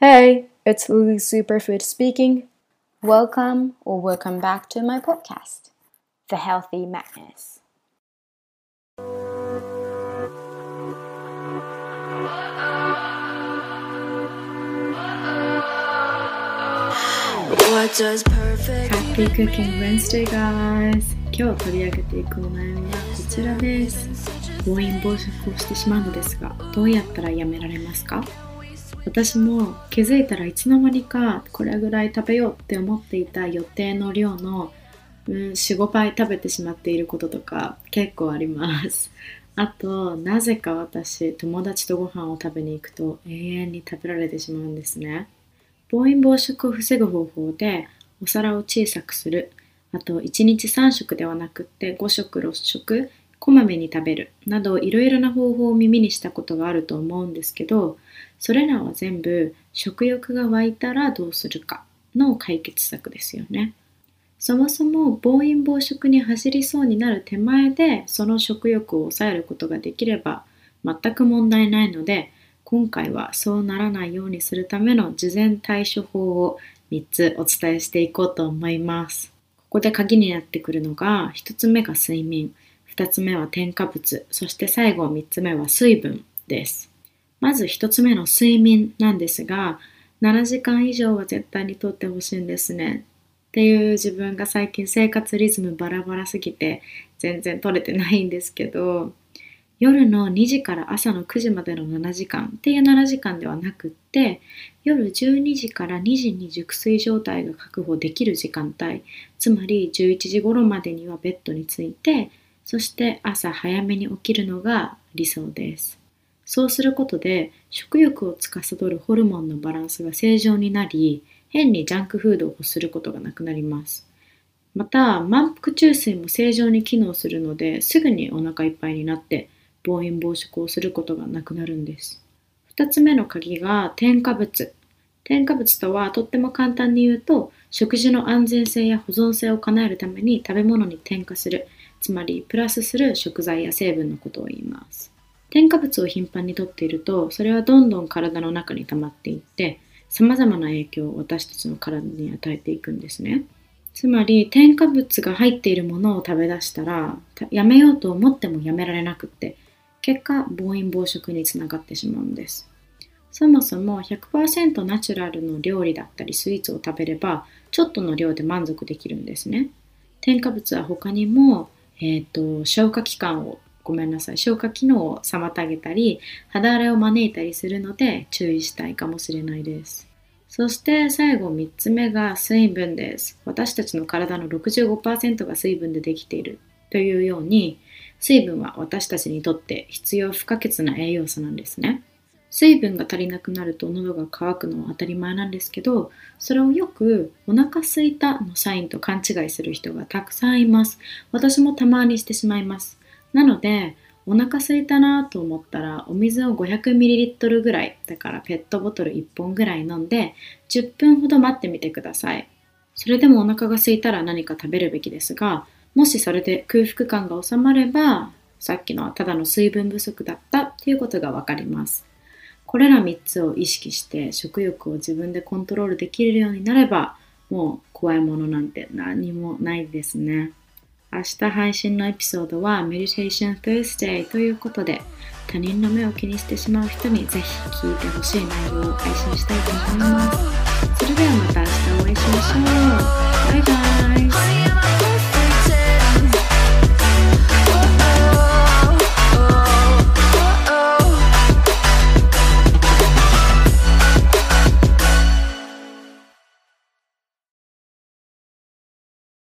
Hey, it's Lily Superfood speaking. Welcome or welcome back to my podcast, The Healthy Madness. Happy Cooking Wednesday, guys! 今日取り上げていくお悩みはこちらです。暴飲暴食をしてしまうのですが、どうやったらやめられますか 私も気づいたらいつの間にかこれぐらい食べようって思っていた予定の量の、うん、45倍食べてしまっていることとか結構あります。あとなぜか私友達とご飯を食べに行くと永遠に食べられてしまうんですね。暴飲暴食を防ぐ方法でお皿を小さくする。あと1日3食ではなくって5食6食こまめに食べるなどいろいろな方法を耳にしたことがあると思うんですけどそれらは全部食欲が湧いたらどうするかの解決策ですよね。そもそも暴飲暴食に走りそうになる手前でその食欲を抑えることができれば全く問題ないので今回はそうならないようにするための事前対処法を3つお伝えしていこうと思います。ここで鍵になってくるのが1つ目が睡眠2つ目は添加物そして最後3つ目は水分です。まず1つ目の睡眠なんですが、7時間以上は絶対にとってほしいんですね。っていう自分が最近生活リズムバラバラすぎて全然取れてないんですけど、夜の2時から朝の9時までの7時間っていう7時間ではなくって、夜12時から2時に熟睡状態が確保できる時間帯、つまり11時頃までにはベッドについて、そして朝早めに起きるのが理想です。そうすることで食欲を司るホルモンのバランスが正常になり変にジャンクフードを欲することがなくなります。また満腹中枢も正常に機能するのですぐにお腹いっぱいになって暴飲暴食をすることがなくなるんです。2つ目の鍵が添加物。添加物とはとっても簡単に言うと食事の安全性や保存性を叶えるために食べ物に添加するつまりプラスする食材や成分のことを言います。添加物を頻繁にとっているとそれはどんどん体の中に溜まっていって様々な影響を私たちの体に与えていくんですね。つまり添加物が入っているものを食べ出したらやめようと思ってもやめられなくって結果暴飲暴食につながってしまうんです。そもそも100%ナチュラルの料理だったりスイーツを食べればちょっとの量で満足できるんですね。添加物は他にも、えーと消化器官をごめんなさい消化機能を妨げたり肌荒れを招いたりするので注意したいかもしれないです。そして最後3つ目が水分です。私たちの体の65%が水分でできている。というように水分は私たちにとって必要不可欠な栄養素なんですね。水分が足りなくなると喉が渇くのは当たり前なんですけどそれをよくお腹すいたのサインと勘違いする人がたくさんいます。私もたまにしてしまいます。なのでお腹すいたなと思ったらお水を 500ml ぐらいだからペットボトル1本ぐらい飲んで10分ほど待ってみてください。それでもお腹が空いたら何か食べるべきですがもしそれで空腹感が収まればさっきのはただの水分不足だったっていうことがわかります。これら3つを意識して食欲を自分でコントロールできるようになればもう怖いものなんて何もないですね。明日配信のエピソードは Meditation Thursday ということで他人の目を気にしてしまう人にぜひ聞いてほしい内容を配信したいと思います。それではまた明日お会いしましょう。